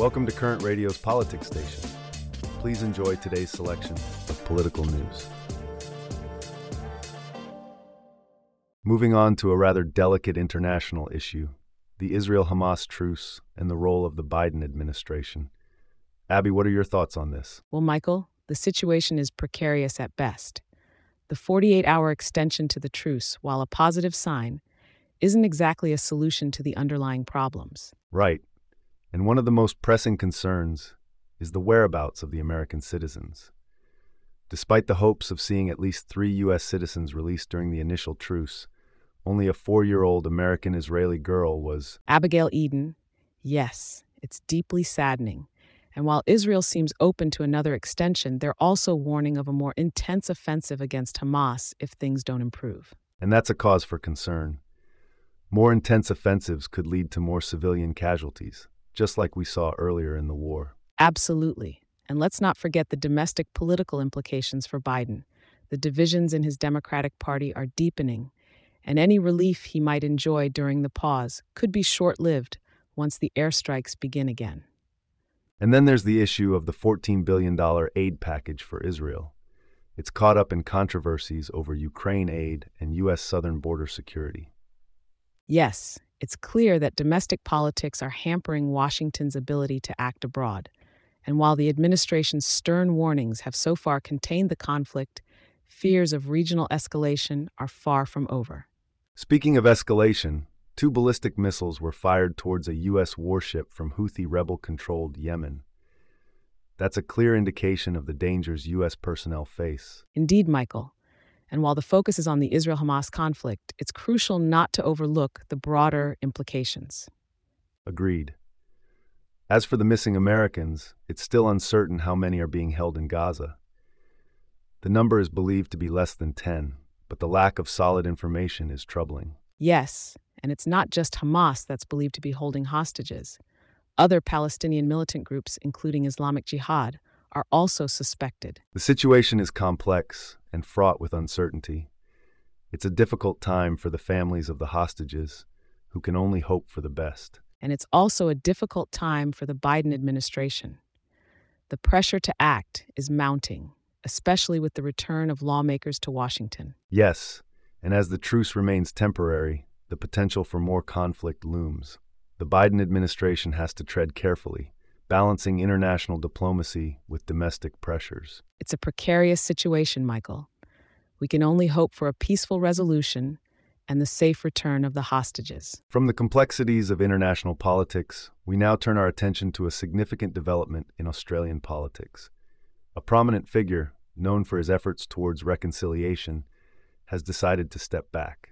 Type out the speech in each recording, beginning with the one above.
Welcome to Current Radio's Politics Station. Please enjoy today's selection of political news. Moving on to a rather delicate international issue the Israel Hamas truce and the role of the Biden administration. Abbey, what are your thoughts on this? Well, Michael, the situation is precarious at best. The 48 hour extension to the truce, while a positive sign, isn't exactly a solution to the underlying problems. Right. And one of the most pressing concerns is the whereabouts of the American citizens. Despite the hopes of seeing at least three U.S. citizens released during the initial truce, only a four year old American Israeli girl was. Abigail Edan. Yes, it's deeply saddening. And while Israel seems open to another extension, they're also warning of a more intense offensive against Hamas if things don't improve. And that's a cause for concern. More intense offensives could lead to more civilian casualties, just like we saw earlier in the war. Absolutely. And let's not forget the domestic political implications for Biden. The divisions in his Democratic Party are deepening, and any relief he might enjoy during the pause could be short lived once the airstrikes begin again. And then there's the issue of the $14 billion aid package for Israel. It's caught up in controversies over Ukraine aid and U.S. southern border security. Yes, it's clear that domestic politics are hampering Washington's ability to act abroad. And while the administration's stern warnings have so far contained the conflict, fears of regional escalation are far from over. Speaking of escalation, two ballistic missiles were fired towards a U.S. warship from Houthi rebel controlled Yemen. That's a clear indication of the dangers U.S. personnel face. Indeed, Michael. And while the focus is on the Israel Hamas conflict, it's crucial not to overlook the broader implications. Agreed. As for the missing Americans, it's still uncertain how many are being held in Gaza. The number is believed to be less than 10, but the lack of solid information is troubling. Yes, and it's not just Hamas that's believed to be holding hostages. Other Palestinian militant groups, including Islamic Jihad, are also suspected. The situation is complex and fraught with uncertainty. It's a difficult time for the families of the hostages, who can only hope for the best. And it's also a difficult time for the Biden administration. The pressure to act is mounting especially with the return of lawmakers to Washington. Yes, and as the truce remains temporary, the potential for more conflict looms. The Biden administration has to tread carefully, balancing international diplomacy with domestic pressures. It's a precarious situation, Michael. We can only hope for a peaceful resolution and the safe return of the hostages. From the complexities of international politics, we now turn our attention to a significant development in Australian politics. A prominent figure, known for his efforts towards reconciliation, has decided to step back.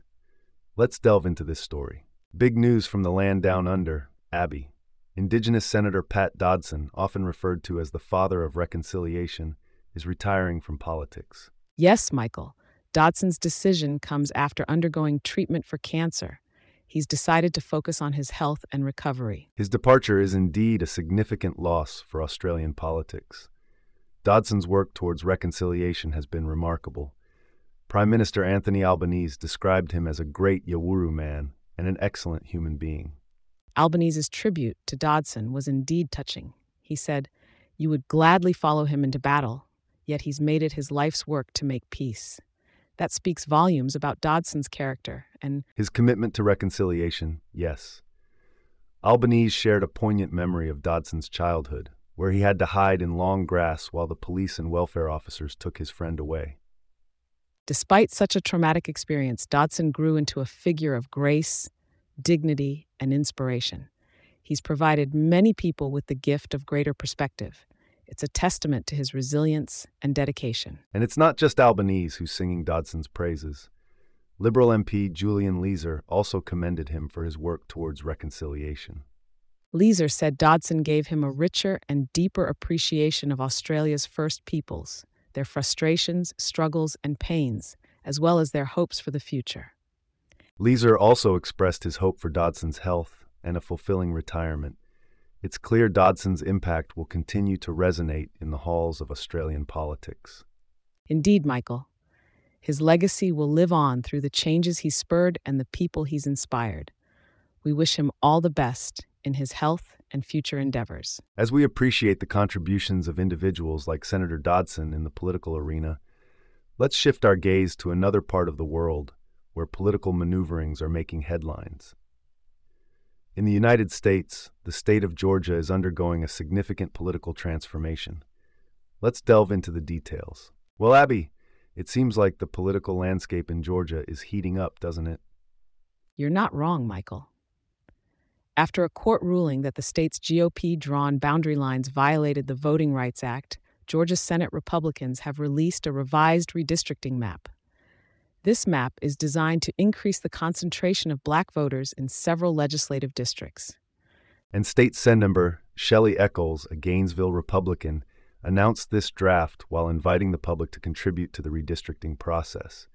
Let's delve into this story. Big news from the land down under, Abbey. Indigenous Senator Pat Dodson, often referred to as the father of reconciliation, is retiring from politics. Yes, Michael. Dodson's decision comes after undergoing treatment for cancer. He's decided to focus on his health and recovery. His departure is indeed a significant loss for Australian politics. Dodson's work towards reconciliation has been remarkable. Prime Minister Anthony Albanese described him as a great Yawuru man and an excellent human being. Albanese's tribute to Dodson was indeed touching. He said, You would gladly follow him into battle, yet he's made it his life's work to make peace. That speaks volumes about Dodson's character and his commitment to reconciliation, yes. Albanese shared a poignant memory of Dodson's childhood, where he had to hide in long grass while the police and welfare officers took his friend away. Despite such a traumatic experience, Dodson grew into a figure of grace, dignity, and inspiration. He's provided many people with the gift of greater perspective. It's a testament to his resilience and dedication. And it's not just Albanese who's singing Dodson's praises. Liberal MP Julian Leeser also commended him for his work towards reconciliation. Leeser said Dodson gave him a richer and deeper appreciation of Australia's First Peoples, their frustrations, struggles, and pains, as well as their hopes for the future. Leeser also expressed his hope for Dodson's health and a fulfilling retirement. It's clear Dodson's impact will continue to resonate in the halls of Australian politics. Indeed, Michael. His legacy will live on through the changes he spurred and the people he's inspired. We wish him all the best in his health and future endeavors. As we appreciate the contributions of individuals like Senator Dodson in the political arena, let's shift our gaze to another part of the world where political maneuverings are making headlines. In the United States, the state of Georgia is undergoing a significant political transformation. Let's delve into the details. Well, Abbey, it seems like the political landscape in Georgia is heating up, doesn't it? You're not wrong, Michael. After a court ruling that the state's GOP drawn boundary lines violated the Voting Rights Act, Georgia Senate Republicans have released a revised redistricting map. This map is designed to increase the concentration of black voters in several legislative districts. And State Senator Shelly Echols, a Gainesville Republican, announced this draft while inviting the public to contribute to the redistricting process.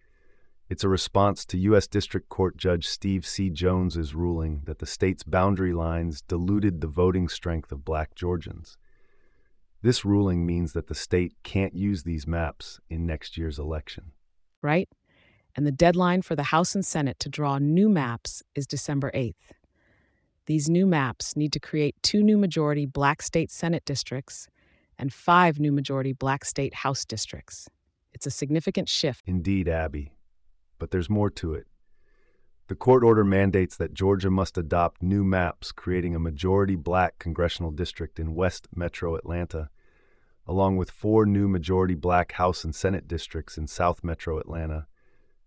It's a response to U.S. District Court Judge Steve C. Jones's ruling that the state's boundary lines diluted the voting strength of black Georgians. This ruling means that the state can't use these maps in next year's election. Right? And the deadline for the House and Senate to draw new maps is December 8th. These new maps need to create two new majority black state Senate districts and five new majority black state House districts. It's a significant shift. Indeed, Abbey. But there's more to it. The court order mandates that Georgia must adopt new maps creating a majority black congressional district in West Metro Atlanta, along with four new majority black House and Senate districts in South Metro Atlanta,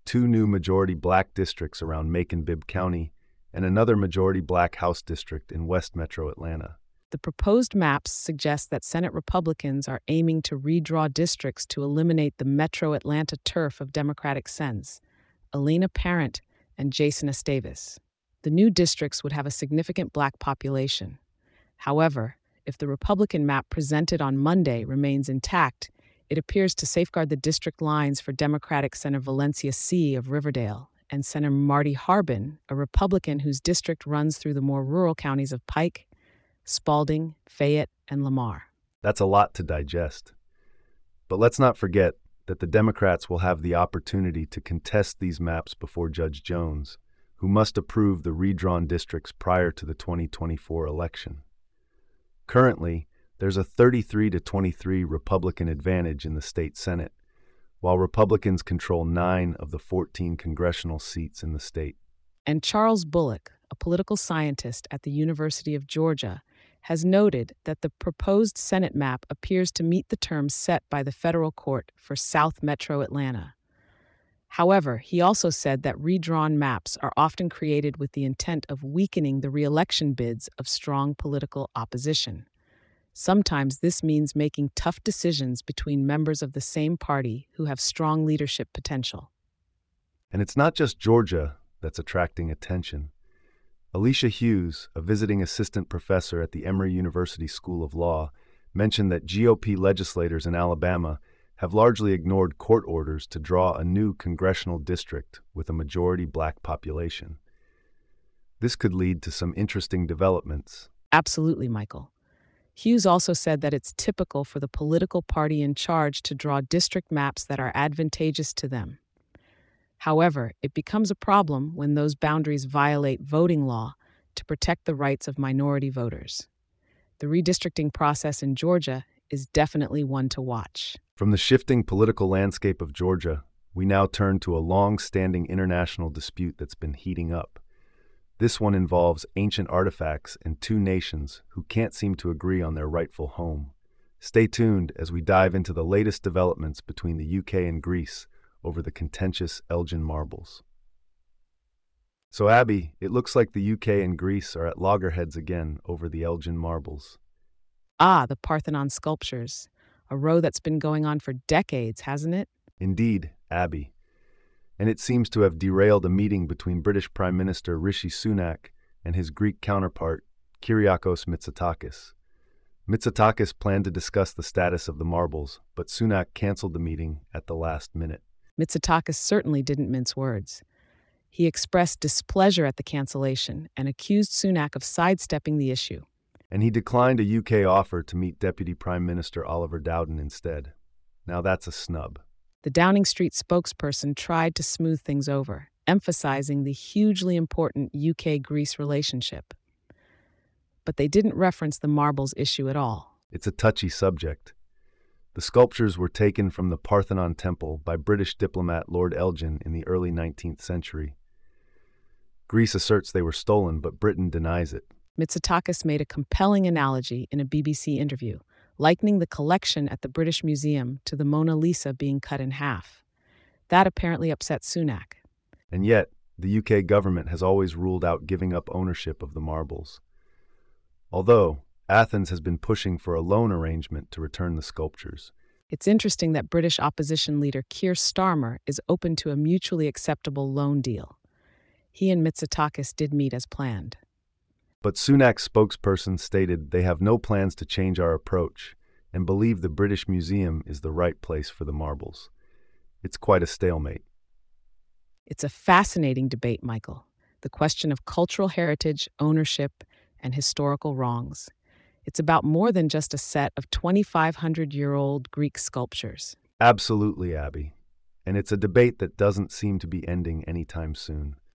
two new majority black districts around Macon Bibb County, and another majority black House district in West Metro Atlanta. The proposed maps suggest that Senate Republicans are aiming to redraw districts to eliminate the Metro Atlanta turf of Democratic sends, Elena Parent and Jason Esteves. The new districts would have a significant black population. However, if the Republican map presented on Monday remains intact, it appears to safeguard the district lines for Democratic Senator Valencia Seay of Riverdale and Senator Marty Harbin, a Republican whose district runs through the more rural counties of Pike, Spalding, Fayette, and Lamar. That's a lot to digest. But let's not forget that the Democrats will have the opportunity to contest these maps before Judge Jones, who must approve the redrawn districts prior to the 2024 election. Currently, there's a 33 to 23 Republican advantage in the state Senate, while Republicans control nine of the 14 congressional seats in the state. And Charles Bullock, a political scientist at the University of Georgia, has noted that the proposed Senate map appears to meet the terms set by the federal court for South Metro Atlanta. However, he also said that redrawn maps are often created with the intent of weakening the reelection bids of strong political opposition. Sometimes this means making tough decisions between members of the same party who have strong leadership potential. And it's not just Georgia that's attracting attention. Alicia Hughes, a visiting assistant professor at the Emory University School of Law, mentioned that GOP legislators in Alabama have largely ignored court orders to draw a new congressional district with a majority black population. This could lead to some interesting developments. Absolutely, Michael. Hughes also said that it's typical for the political party in charge to draw district maps that are advantageous to them. However, it becomes a problem when those boundaries violate voting law to protect the rights of minority voters. The redistricting process in Georgia is definitely one to watch. From the shifting political landscape of Georgia, we now turn to a long standing international dispute that's been heating up. This one involves ancient artifacts and two nations who can't seem to agree on their rightful home. Stay tuned as we dive into the latest developments between the UK and Greece over the contentious Elgin marbles. So, Abbey, it looks like the UK and Greece are at loggerheads again over the Elgin marbles. Ah, the Parthenon sculptures. A row that's been going on for decades, hasn't it? Indeed, Abbey. And it seems to have derailed a meeting between British Prime Minister Rishi Sunak and his Greek counterpart, Kyriakos Mitsotakis. Mitsotakis planned to discuss the status of the marbles, but Sunak canceled the meeting at the last minute. Mitsotakis certainly didn't mince words. He expressed displeasure at the cancellation and accused Sunak of sidestepping the issue. And he declined a UK offer to meet Deputy Prime Minister Oliver Dowden instead. Now that's a snub. The Downing Street spokesperson tried to smooth things over, emphasizing the hugely important UK Greece relationship. but they didn't reference the marbles issue at all. It's a touchy subject. The sculptures were taken from the Parthenon Temple by British diplomat Lord Elgin in the early 19th century. Greece asserts they were stolen, but Britain denies it. Mitsotakis made a compelling analogy in a BBC interview, likening the collection at the British Museum to the Mona Lisa being cut in half. That apparently upset Sunak. And yet, the UK government has always ruled out giving up ownership of the marbles. Although, Athens has been pushing for a loan arrangement to return the sculptures. It's interesting that British opposition leader Keir Starmer is open to a mutually acceptable loan deal. He and Mitsotakis did meet as planned. But Sunak's spokesperson stated they have no plans to change our approach and believe the British Museum is the right place for the marbles. It's quite a stalemate. It's a fascinating debate, Michael. The question of cultural heritage, ownership, and historical wrongs. It's about more than just a set of 2,500 year old Greek sculptures. Absolutely, Abbey. And it's a debate that doesn't seem to be ending anytime soon.